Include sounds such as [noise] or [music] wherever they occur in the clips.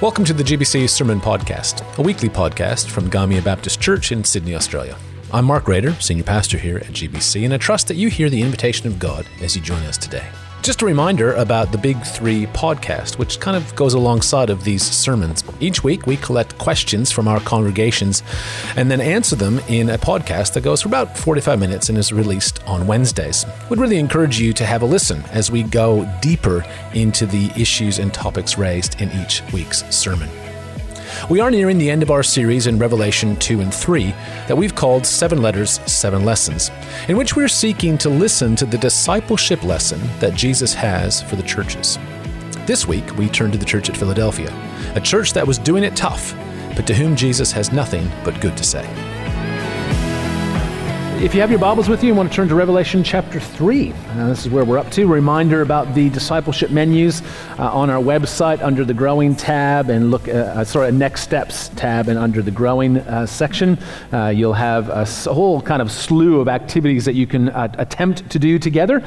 Welcome to the GBC Sermon Podcast, a weekly podcast from Gymea Baptist Church in Sydney, Australia. I'm Mark Rader, Senior Pastor here at GBC, and I trust that you hear the invitation of God as you join us today. Just a reminder about the Big Three podcast, which kind of goes alongside of these sermons. Each week, we collect questions from our congregations and then answer them in a podcast that goes for about 45 minutes and is released on Wednesdays. We'd really encourage you to have a listen as we go deeper into the issues and topics raised in each week's sermon. We are nearing the end of our series in Revelation 2 and 3 that we've called Seven Letters, Seven Lessons, in which we're seeking to listen to the discipleship lesson that Jesus has for the churches. This week, we turn to the church at Philadelphia, a church that was doing it tough, but to whom Jesus has nothing but good to say. If you have your Bibles with you, you want to turn to Revelation chapter 3. Uh, this is where we're up to. Reminder about the discipleship menus uh, on our website under the Growing tab and look, uh, uh sorry, Next Steps tab and under the Growing uh, section. Uh, you'll have a whole kind of slew of activities that you can attempt to do together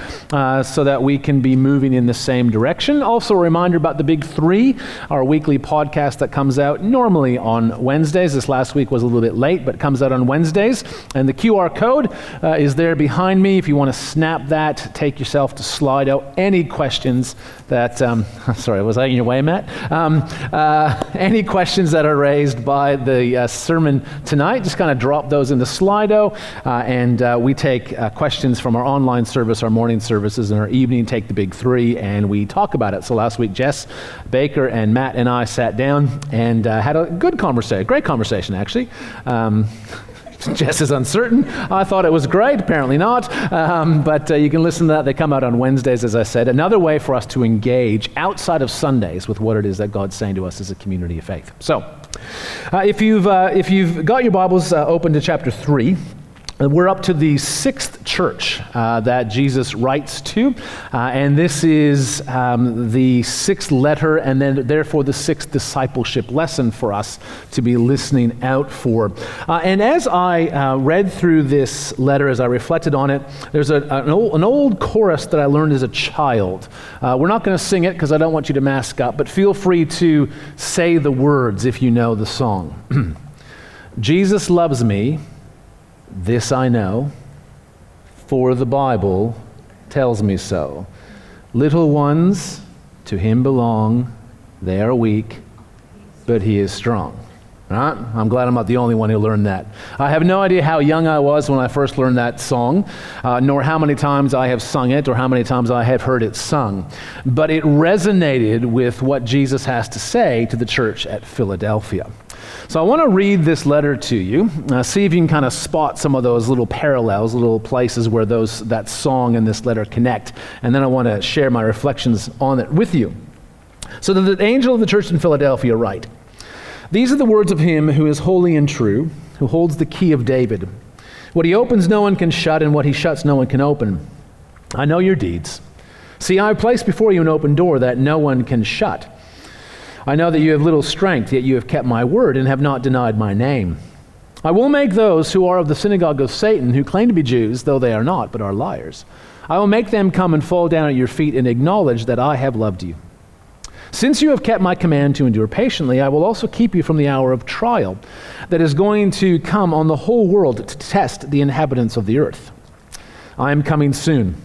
so that we can be moving in the same direction. Also, a reminder about the Big Three, our weekly podcast that comes out normally on Wednesdays. This last week was a little bit late, but comes out on Wednesdays. And the QR code code uh, is there behind me. If you want to snap that, take yourself to Slido. Any questions that, um, [laughs] sorry, was I in your way, Matt? Um, uh, any questions that are raised by the uh, sermon tonight, just kind of drop those into Slido. Uh, and uh, we take uh, questions from our online service, our morning services, and our evening take the big three, and we talk about it. So last week, Jess Baker and Matt and I sat down and had a good conversation, great conversation, actually. Um, [laughs] Jess is uncertain. I thought it was great. Apparently not. Um, but uh, you can listen to that. They come out on Wednesdays, as I said. Another way for us to engage outside of Sundays with what it is that God's saying to us as a community of faith. So, uh, if, you've, uh, if you've got your Bibles uh, open to chapter 3, we're up to the sixth church uh, that Jesus writes to, uh, and this is um, the sixth letter, and then therefore the sixth discipleship lesson for us to be listening out for. Uh, and as I uh, read through this letter, as I reflected on it, there's a, an, old, an, old, chorus that I learned as a child. Uh, we're not going to sing it because I don't want you to mask up, but feel free to say the words if you know the song. [clears throat] Jesus loves me. This I know, for the Bible tells me so. Little ones to him belong, they are weak, but he is strong. Right? I'm glad I'm not the only one who learned that. I have no idea how young I was when I first learned that song, uh, nor how many times I have sung it or how many times I have heard it sung. But it resonated with what Jesus has to say to the church at Philadelphia. So I want to read this letter to you, uh, see if you can kind of spot some of those little parallels, little places where those, that song and this letter connect. And then I want to share my reflections on it with you. So the angel of the church in Philadelphia write, These are the words of him who is holy and true, who holds the key of David. What he opens, no one can shut, and what he shuts, no one can open. I know your deeds. See, I have placed before you an open door that no one can shut. I know that you have little strength, yet you have kept my word and have not denied my name. I will make those who are of the synagogue of Satan, who claim to be Jews, though they are not, but are liars. I will make them come and fall down at your feet and acknowledge that I have loved you. Since you have kept my command to endure patiently, I will also keep you from the hour of trial that is going to come on the whole world to test the inhabitants of the earth. I am coming soon.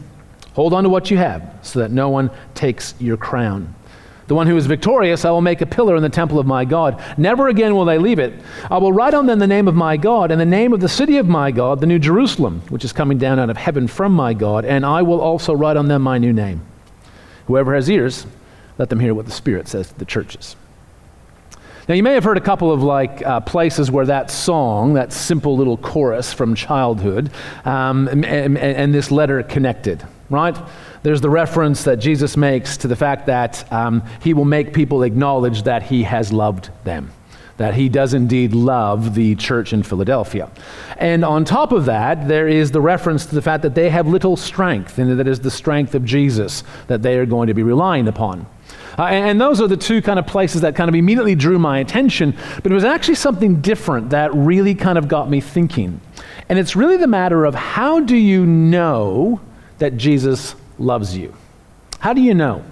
Hold on to what you have, so that no one takes your crown. The one who is victorious, I will make a pillar in the temple of my God. Never again will they leave it. I will write on them the name of my God and the name of the city of my God, the new Jerusalem, which is coming down out of heaven from my God, and I will also write on them my new name. Whoever has ears, let them hear what the Spirit says to the churches. Now, you may have heard a couple of like uh, places where that song, that simple little chorus from childhood, um, and, and, and this letter connected, right? There's the reference that Jesus makes to the fact that um, he will make people acknowledge that he has loved them, that he does indeed love the church in Philadelphia. And on top of that, there is the reference to the fact that they have little strength, and that is the strength of Jesus that they are going to be relying upon. Uh, and those are the two kind of places that kind of immediately drew my attention. But it was actually something different that really kind of got me thinking. And it's really the matter of how do you know that Jesus loves you. How do you know?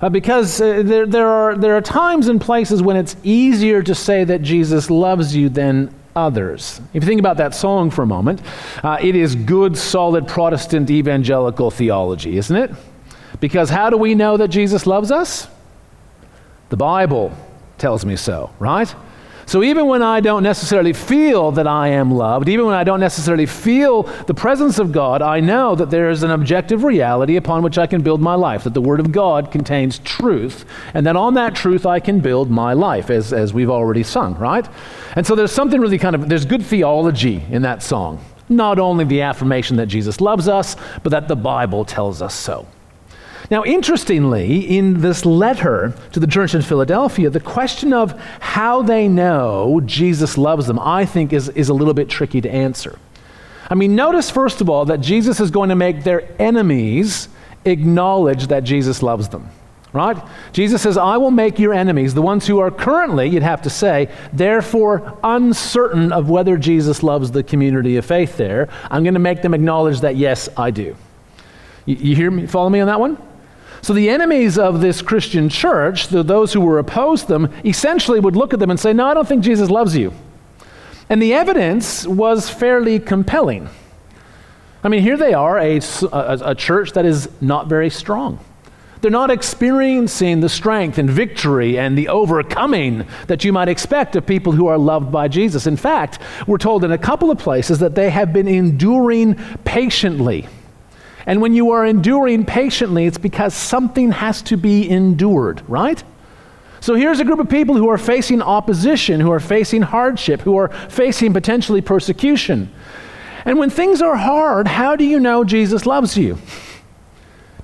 Uh, because uh, there, there, are, there are times and places when it's easier to say that Jesus loves you than others. If you think about that song for a moment, uh, it is good, solid Protestant evangelical theology, isn't it? Because how do we know that Jesus loves us? The Bible tells me so, right? So even when I don't necessarily feel that I am loved, even when I don't necessarily feel the presence of God, I know that there is an objective reality upon which I can build my life, that the Word of God contains truth, and that on that truth I can build my life, as, as we've already sung, right? And so there's something really kind of, there's good theology in that song. Not only the affirmation that Jesus loves us, but that the Bible tells us so. Now, interestingly, in this letter to the church in Philadelphia, the question of how they know Jesus loves them, I think, is, is a little bit tricky to answer. I mean, notice, first of all, that Jesus is going to make their enemies acknowledge that Jesus loves them. Right? Jesus says, I will make your enemies, the ones who are currently, you'd have to say, therefore uncertain of whether Jesus loves the community of faith there. I'm going to make them acknowledge that, yes, I do. You, you hear me? Follow me on that one? So the enemies of this Christian church, the, those who were opposed to them, essentially would look at them and say, No, I don't think Jesus loves you. And the evidence was fairly compelling. I mean, here they are, a, a, a church that is not very strong. They're not experiencing the strength and victory and the overcoming that you might expect of people who are loved by Jesus. In fact, we're told in a couple of places that they have been enduring patiently. And when you are enduring patiently, it's because something has to be endured, right? So here's a group of people who are facing opposition, who are facing hardship, who are facing potentially persecution. And when things are hard, how do you know Jesus loves you?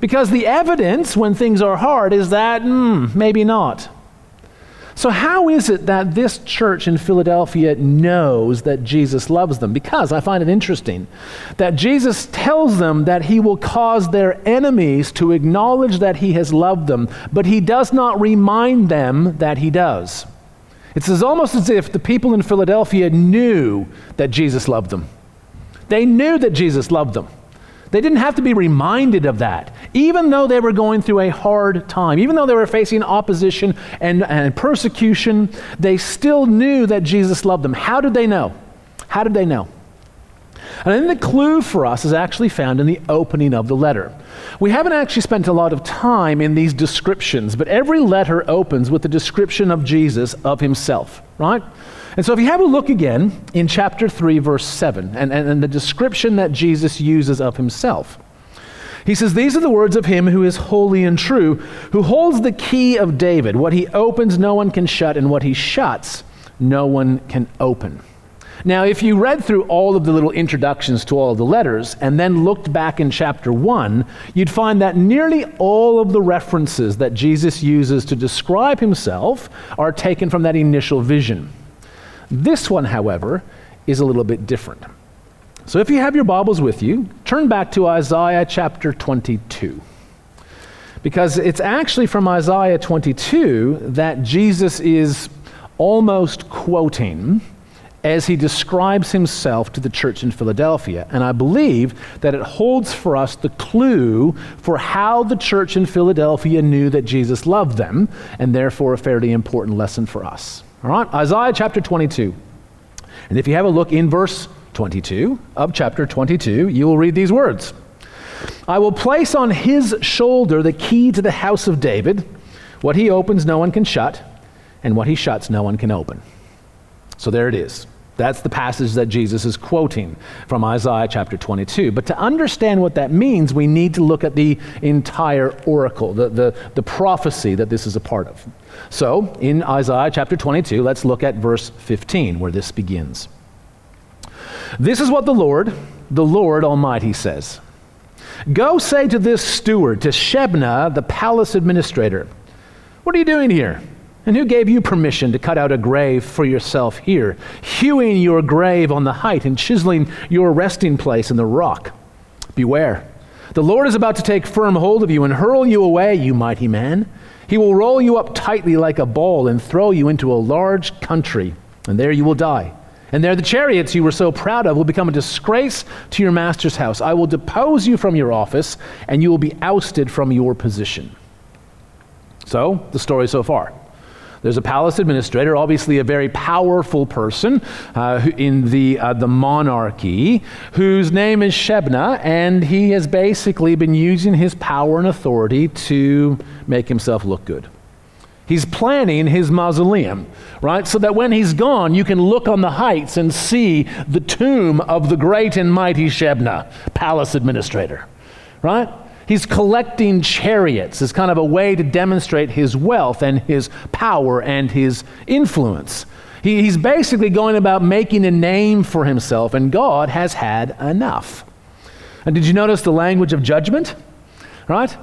Because the evidence when things are hard is that, mm, maybe not. So, how is it that this church in Philadelphia knows that Jesus loves them? Because I find it interesting that Jesus tells them that he will cause their enemies to acknowledge that he has loved them, but he does not remind them that he does. It's as almost as if the people in Philadelphia knew that Jesus loved them. They knew that Jesus loved them. They didn't have to be reminded of that. Even though they were going through a hard time, even though they were facing opposition and, and persecution, they still knew that Jesus loved them. How did they know? How did they know? And I think the clue for us is actually found in the opening of the letter. We haven't actually spent a lot of time in these descriptions, but every letter opens with a description of Jesus, of himself, right? And so if you have a look again in chapter 3, verse 7, and, and, and the description that Jesus uses of himself, he says, These are the words of him who is holy and true, who holds the key of David. What he opens, no one can shut, and what he shuts, no one can open. Now, if you read through all of the little introductions to all of the letters and then looked back in chapter 1, you'd find that nearly all of the references that Jesus uses to describe himself are taken from that initial vision. This one, however, is a little bit different. So if you have your Bibles with you, turn back to Isaiah chapter 22. Because it's actually from Isaiah 22 that Jesus is almost quoting as he describes himself to the church in Philadelphia. And I believe that it holds for us the clue for how the church in Philadelphia knew that Jesus loved them, and therefore a fairly important lesson for us. All right, Isaiah chapter 22. And if you have a look in verse 22 of chapter 22, you will read these words I will place on his shoulder the key to the house of David. What he opens, no one can shut, and what he shuts, no one can open. So there it is. That's the passage that Jesus is quoting from Isaiah chapter 22. But to understand what that means, we need to look at the entire oracle, the, the, the prophecy that this is a part of. So, in Isaiah chapter 22, let's look at verse 15, where this begins. This is what the Lord, the Lord Almighty says Go say to this steward, to Shebna, the palace administrator, What are you doing here? And who gave you permission to cut out a grave for yourself here, hewing your grave on the height and chiseling your resting place in the rock? Beware. The Lord is about to take firm hold of you and hurl you away, you mighty man. He will roll you up tightly like a ball and throw you into a large country, and there you will die. And there the chariots you were so proud of will become a disgrace to your master's house. I will depose you from your office, and you will be ousted from your position. So, the story so far. There's a palace administrator, obviously a very powerful person uh, in the, uh, the monarchy, whose name is Shebna, and he has basically been using his power and authority to make himself look good. He's planning his mausoleum, right? So that when he's gone, you can look on the heights and see the tomb of the great and mighty Shebna, palace administrator, right? He's collecting chariots as kind of a way to demonstrate his wealth and his power and his influence. He, he's basically going about making a name for himself, and God has had enough. And did you notice the language of judgment? Right?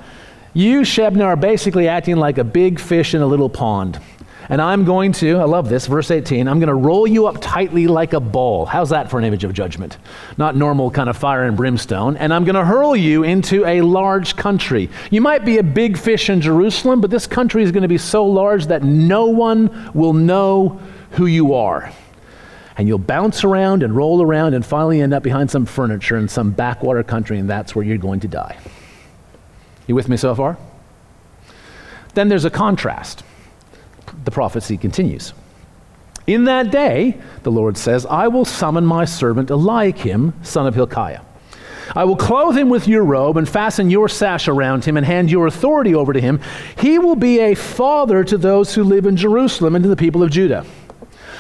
You, Shebna, are basically acting like a big fish in a little pond. And I'm going to, I love this, verse 18, I'm going to roll you up tightly like a ball. How's that for an image of judgment? Not normal kind of fire and brimstone. And I'm going to hurl you into a large country. You might be a big fish in Jerusalem, but this country is going to be so large that no one will know who you are. And you'll bounce around and roll around and finally end up behind some furniture in some backwater country, and that's where you're going to die. You with me so far? Then there's a contrast the prophecy continues. In that day, the Lord says, I will summon my servant Eliakim, son of Hilkiah. I will clothe him with your robe and fasten your sash around him and hand your authority over to him. He will be a father to those who live in Jerusalem and to the people of Judah.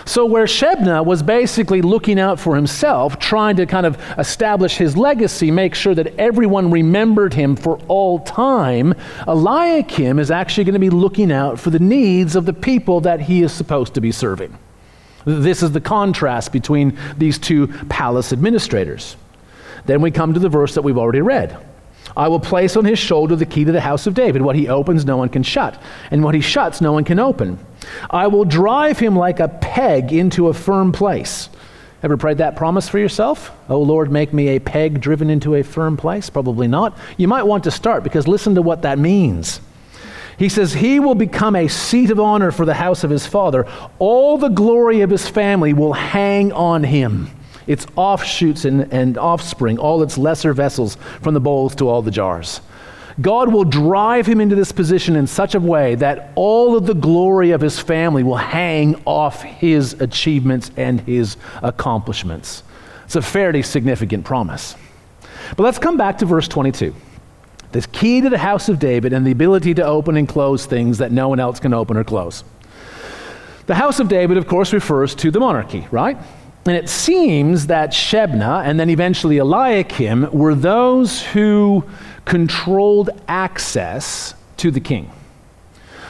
So, where Shebna was basically looking out for himself, trying to kind of establish his legacy, make sure that everyone remembered him for all time, Eliakim is actually going to be looking out for the needs of the people that he is supposed to be serving. This is the contrast between these two palace administrators. Then we come to the verse that we've already read. I will place on his shoulder the key to the house of David. What he opens, no one can shut, and what he shuts, no one can open. I will drive him like a peg into a firm place. Ever prayed that promise for yourself? Oh Lord, make me a peg driven into a firm place? Probably not. You might want to start because listen to what that means. He says, He will become a seat of honor for the house of his father. All the glory of his family will hang on him its offshoots and, and offspring, all its lesser vessels, from the bowls to all the jars. God will drive him into this position in such a way that all of the glory of his family will hang off his achievements and his accomplishments. It's a fairly significant promise. But let's come back to verse 22. This key to the house of David and the ability to open and close things that no one else can open or close. The house of David, of course, refers to the monarchy, right? And it seems that Shebna and then eventually Eliakim were those who controlled access to the king.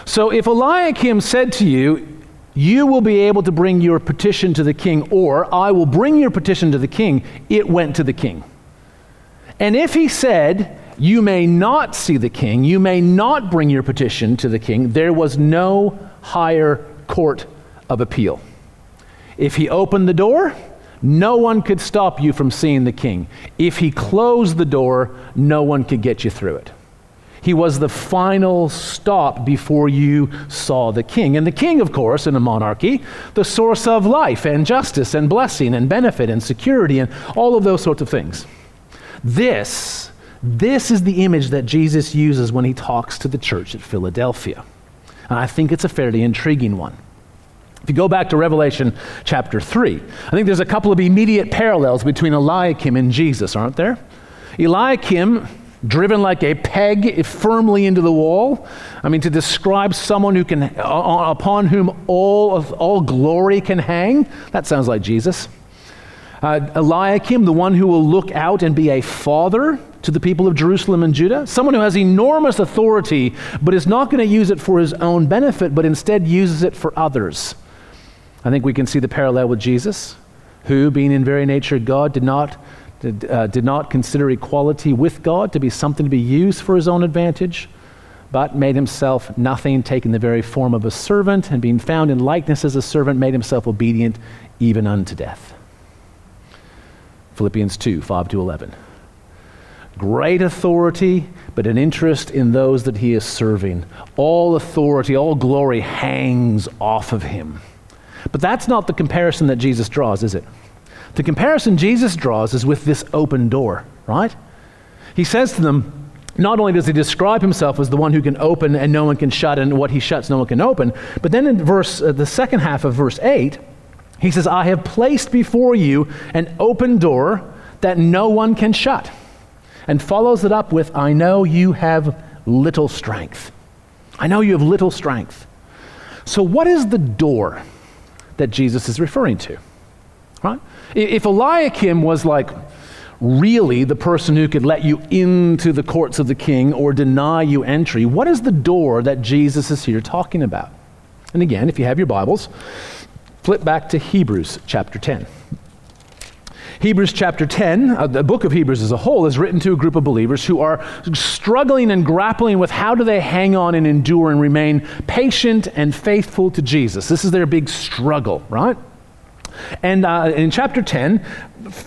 So if Eliakim said to you, You will be able to bring your petition to the king, or I will bring your petition to the king, it went to the king. And if he said, You may not see the king, you may not bring your petition to the king, there was no higher court of appeal. If he opened the door, no one could stop you from seeing the king. If he closed the door, no one could get you through it. He was the final stop before you saw the king. And the king, of course, in a monarchy, the source of life and justice and blessing and benefit and security and all of those sorts of things. This, this is the image that Jesus uses when he talks to the church at Philadelphia. And I think it's a fairly intriguing one. If you go back to Revelation chapter 3, I think there's a couple of immediate parallels between Eliakim and Jesus, aren't there? Eliakim, driven like a peg firmly into the wall. I mean, to describe someone who can, upon whom all, all glory can hang, that sounds like Jesus. Uh, Eliakim, the one who will look out and be a father to the people of Jerusalem and Judah, someone who has enormous authority, but is not going to use it for his own benefit, but instead uses it for others. I think we can see the parallel with Jesus, who, being in very nature God, did not, did, uh, did not consider equality with God to be something to be used for his own advantage, but made himself nothing, taking the very form of a servant, and being found in likeness as a servant, made himself obedient even unto death. Philippians 2 5 to 11. Great authority, but an interest in those that he is serving. All authority, all glory hangs off of him. But that's not the comparison that Jesus draws, is it? The comparison Jesus draws is with this open door, right? He says to them, not only does he describe himself as the one who can open and no one can shut, and what he shuts no one can open, but then in verse, uh, the second half of verse 8, he says, I have placed before you an open door that no one can shut. And follows it up with, I know you have little strength. I know you have little strength. So, what is the door that Jesus is referring to? Right? If Eliakim was like really the person who could let you into the courts of the king or deny you entry, what is the door that Jesus is here talking about? And again, if you have your Bibles, flip back to Hebrews chapter 10. Hebrews chapter 10, uh, the book of Hebrews as a whole, is written to a group of believers who are struggling and grappling with how do they hang on and endure and remain patient and faithful to Jesus. This is their big struggle, right? And uh, in chapter 10,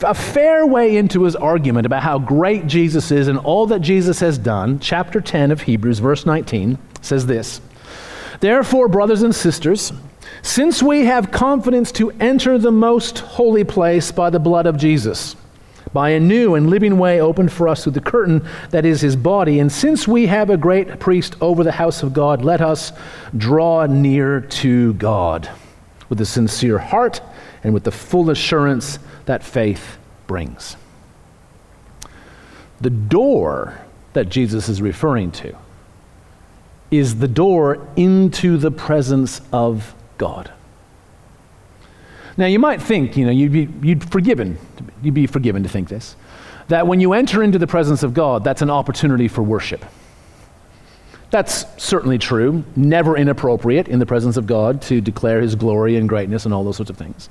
a fair way into his argument about how great Jesus is and all that Jesus has done, chapter 10 of Hebrews, verse 19, says this Therefore, brothers and sisters, since we have confidence to enter the most holy place by the blood of Jesus, by a new and living way opened for us through the curtain that is his body, and since we have a great priest over the house of God, let us draw near to God with a sincere heart and with the full assurance that faith brings. The door that Jesus is referring to is the door into the presence of God. Now, you might think, you know, you'd be, you'd forgiven, you'd be forgiven to think this, that when you enter into the presence of God, that's an opportunity for worship. That's certainly true, never inappropriate in the presence of God to declare his glory and greatness and all those sorts of things.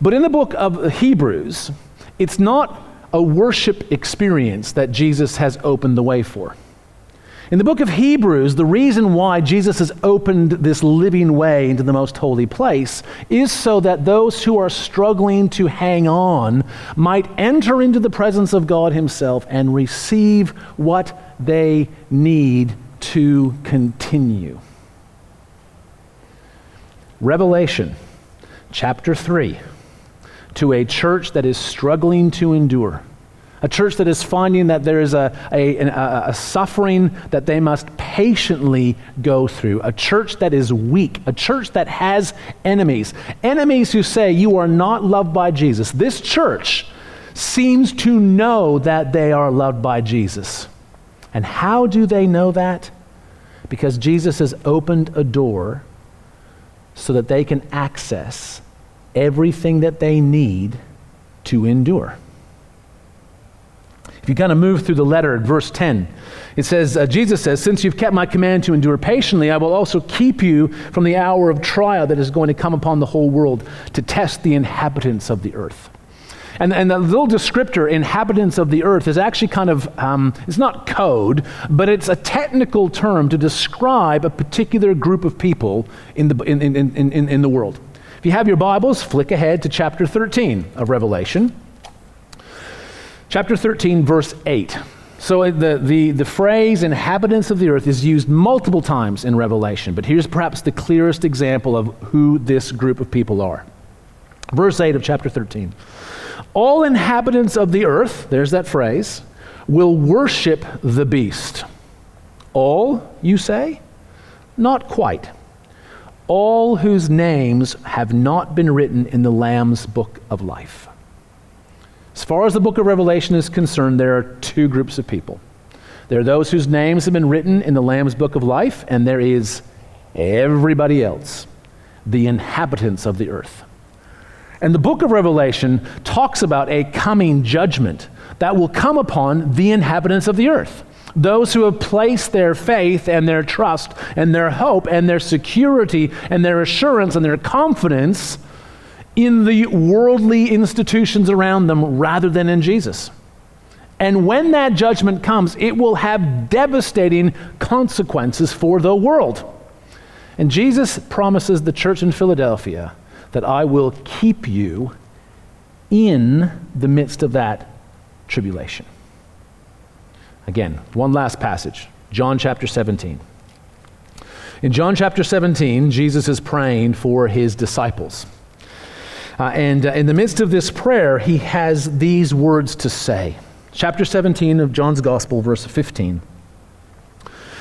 But in the book of Hebrews, it's not a worship experience that Jesus has opened the way for. In the book of Hebrews, the reason why Jesus has opened this living way into the most holy place is so that those who are struggling to hang on might enter into the presence of God Himself and receive what they need to continue. Revelation chapter 3 to a church that is struggling to endure a church that is finding that there is a, a, a, a, suffering that they must patiently go through. A church that is weak. A church that has enemies. Enemies who say, You are not loved by Jesus. This church seems to know that they are loved by Jesus. And how do they know that? Because Jesus has opened a door so that they can access everything that they need to endure. If you kind of move through the letter at verse 10, it says, uh, Jesus says, Since you've kept my command to endure patiently, I will also keep you from the hour of trial that is going to come upon the whole world to test the inhabitants of the earth. And, and the little descriptor, inhabitants of the earth, is actually kind of, um, it's not code, but it's a technical term to describe a particular group of people in the, in, in, in, in, in the world. If you have your Bibles, flick ahead to chapter 13 of Revelation. Chapter 13, verse 8. So uh, the, the, the phrase inhabitants of the earth is used multiple times in Revelation, but here's perhaps the clearest example of who this group of people are. Verse 8 of chapter 13. All inhabitants of the earth, there's that phrase, will worship the beast. All, you say? Not quite. All whose names have not been written in the Lamb's book of life. As far as the book of Revelation is concerned, there are two groups of people. There are those whose names have been written in the Lamb's book of life, and there is everybody else, the inhabitants of the earth. And the book of Revelation talks about a coming judgment that will come upon the inhabitants of the earth. Those who have placed their faith and their trust and their hope and their security and their assurance and their confidence in the worldly institutions around them rather than in Jesus. And when that judgment comes, it will have devastating consequences for the world. And Jesus promises the church in Philadelphia that I will keep you in the midst of that tribulation. Again, one last passage John chapter 17. In John chapter 17, Jesus is praying for his disciples. Uh, and uh, in the midst of this prayer, he has these words to say. Chapter 17 of John's Gospel, verse 15.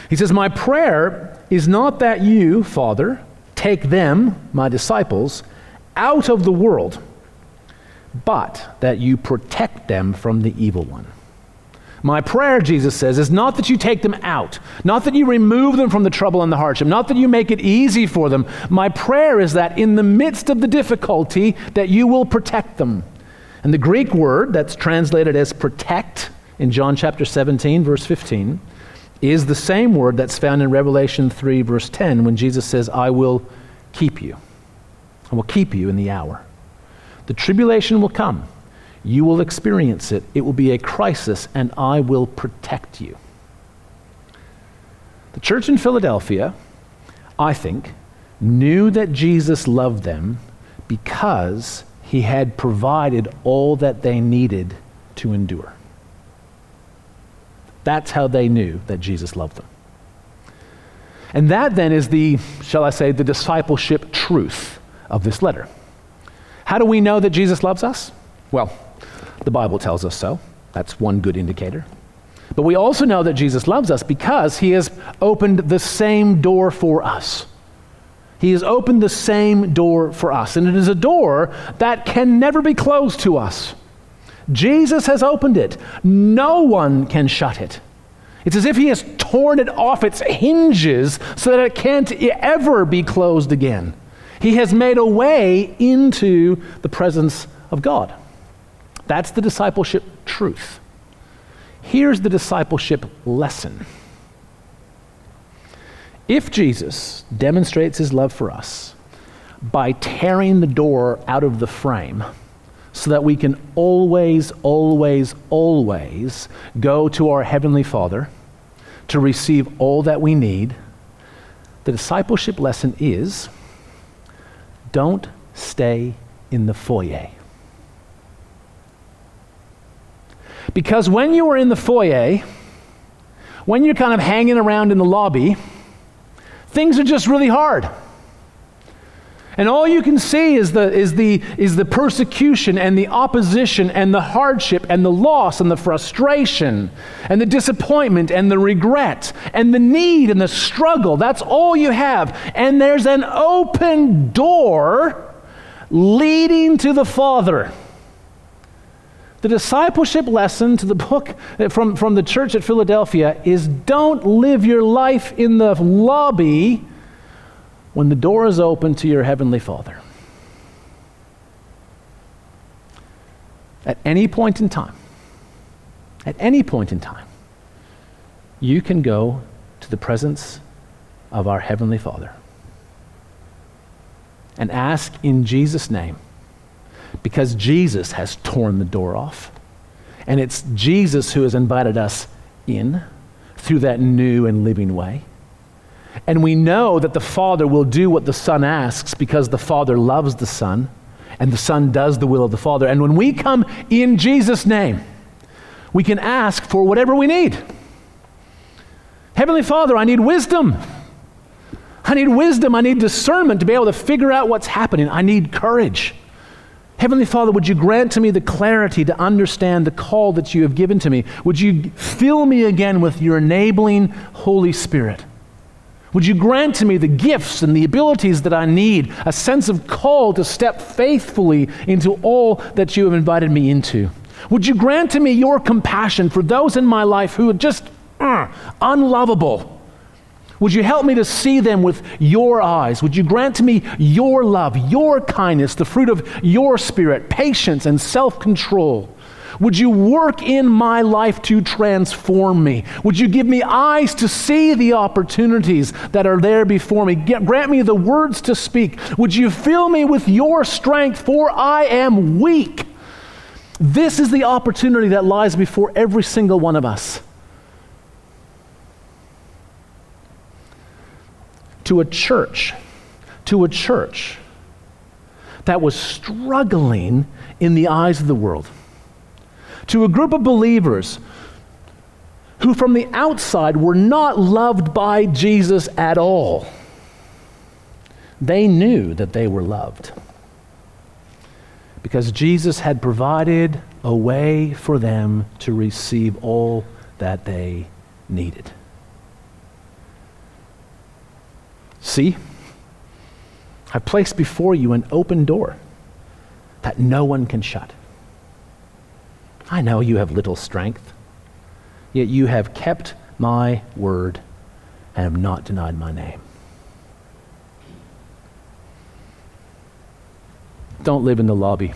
He says, My prayer is not that you, Father, take them, my disciples, out of the world, but that you protect them from the evil one. My prayer, Jesus says, is not that you take them out, not that you remove them from the trouble and the hardship, not that you make it easy for them. My prayer is that in the midst of the difficulty that you will protect them. And the Greek word that's translated as protect in John chapter 17 verse 15 is the same word that's found in Revelation 3 verse 10 when Jesus says, "I will keep you. I will keep you in the hour." The tribulation will come. You will experience it. It will be a crisis, and I will protect you. The church in Philadelphia, I think, knew that Jesus loved them because he had provided all that they needed to endure. That's how they knew that Jesus loved them. And that then is the, shall I say, the discipleship truth of this letter. How do we know that Jesus loves us? Well, the Bible tells us so. That's one good indicator. But we also know that Jesus loves us because he has opened the same door for us. He has opened the same door for us. And it is a door that can never be closed to us. Jesus has opened it. No one can shut it. It's as if he has torn it off its hinges so that it can't ever be closed again. He has made a way into the presence of God. That's the discipleship truth. Here's the discipleship lesson. If Jesus demonstrates his love for us by tearing the door out of the frame so that we can always, always, always go to our Heavenly Father to receive all that we need, the discipleship lesson is don't stay in the foyer. Because when you are in the foyer, when you're kind of hanging around in the lobby, things are just really hard. And all you can see is the, is, the, is the persecution and the opposition and the hardship and the loss and the frustration and the disappointment and the regret and the need and the struggle. That's all you have. And there's an open door leading to the Father. The discipleship lesson to the book uh, from, from the church at Philadelphia is don't live your life in the lobby when the door is open to your heavenly Father. At any point in time, at any point in time, you can go to the presence of our Heavenly Father and ask in Jesus' name because Jesus has torn the door off. And it's Jesus who has invited us in through that new and living way. And we know that the Father will do what the Son asks because the Father loves the Son and the Son does the will of the Father. And when we come in Jesus' name, we can ask for whatever we need. Heavenly Father, I need wisdom. I need wisdom. I need discernment to be able to figure out what's happening. I need courage. Heavenly Father, would you grant to me the clarity to understand the call that you have given to me? Would you fill me again with your enabling Holy Spirit? Would you grant to me the gifts and the abilities that I need, a sense of call to step faithfully into all that you have invited me into? Would you grant to me your compassion for those in my life who are just uh, unlovable? Would you help me to see them with your eyes? Would you grant to me your love, your kindness, the fruit of your spirit, patience, and self control? Would you work in my life to transform me? Would you give me eyes to see the opportunities that are there before me? Get, grant me the words to speak. Would you fill me with your strength, for I am weak? This is the opportunity that lies before every single one of us. To a church, to a church that was struggling in the eyes of the world, to a group of believers who from the outside were not loved by Jesus at all. They knew that they were loved because Jesus had provided a way for them to receive all that they needed. See, I've placed before you an open door that no one can shut. I know you have little strength, yet you have kept my word and have not denied my name. Don't live in the lobby.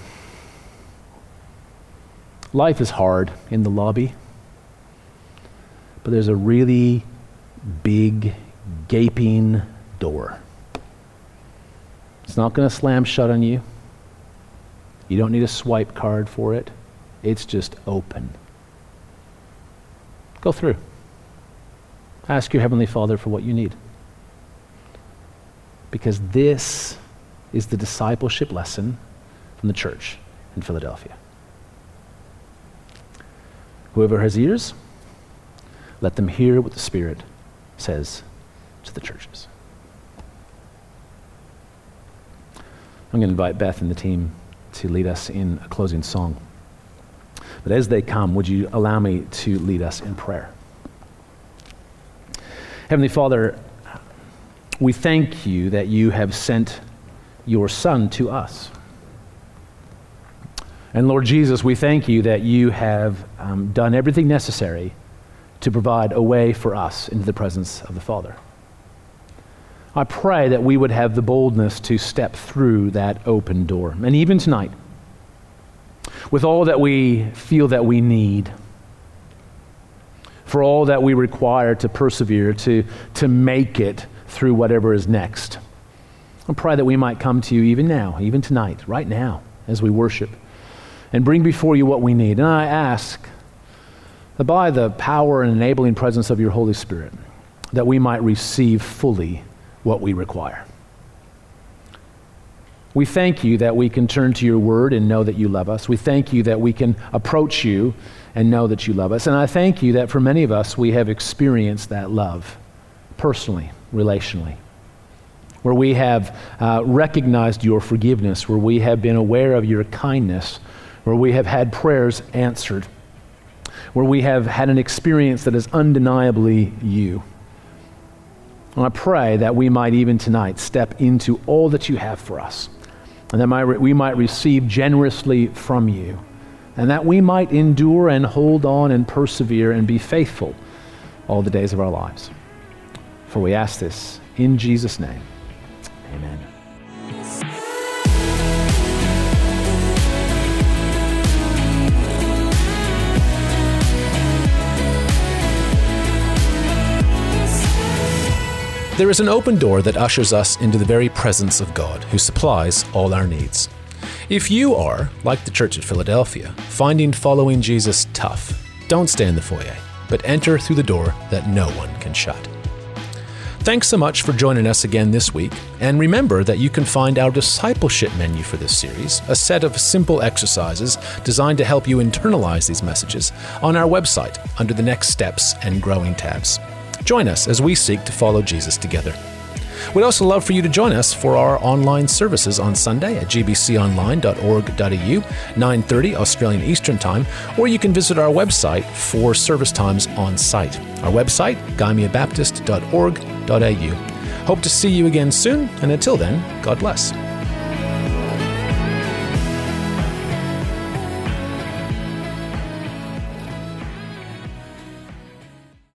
Life is hard in the lobby, but there's a really big, gaping door. It's not going to slam shut on you. You don't need a swipe card for it. It's just open. Go through. Ask your Heavenly Father for what you need. Because this is the discipleship lesson from the church in Philadelphia. Whoever has ears, let them hear what the Spirit says to the churches. I'm going to invite Beth and the team to lead us in a closing song. But as they come, would you allow me to lead us in prayer? Heavenly Father, we thank you that you have sent your Son to us. And Lord Jesus, we thank you that you have um, done everything necessary to provide a way for us into the presence of the Father. I pray that we would have the boldness to step through that open door. And even tonight, with all that we feel that we need, for all that we require to persevere, to, to make it through whatever is next. I pray that we might come to you even now, even tonight, right now, as we worship, and bring before you what we need. And I ask that by the power and enabling presence of your Holy Spirit, that we might receive fully what we require. We thank you that we can turn to your word and know that you love us. We thank you that we can approach you and know that you love us. And I thank you that for many of us, we have experienced that love personally, relationally, where we have uh, recognized your forgiveness, where we have been aware of your kindness, where we have had prayers answered, where we have had an experience that is undeniably you. And I pray that we might even tonight step into all that you have for us, and that we might receive generously from you and that we might endure and hold on and persevere and be faithful all the days of our lives. For we ask this in Jesus' name. Amen. There is an open door that ushers us into the very presence of God, who supplies all our needs. If you are, like the church at Philadelphia, finding following Jesus tough, don't stay in the foyer, but enter through the door that no one can shut. Thanks so much for joining us again this week, and remember that you can find our discipleship menu for this series, a set of simple exercises designed to help you internalize these messages, on our website under the Next Steps and Growing tabs. Join us as we seek to follow Jesus together. We'd also love for you to join us for our online services on Sunday at gbconline.org.au, 9:30 Australian Eastern Time, or you can visit our website for service times on site. Our website, gymeabaptist.org.au. Hope to see you again soon, and until then, God bless.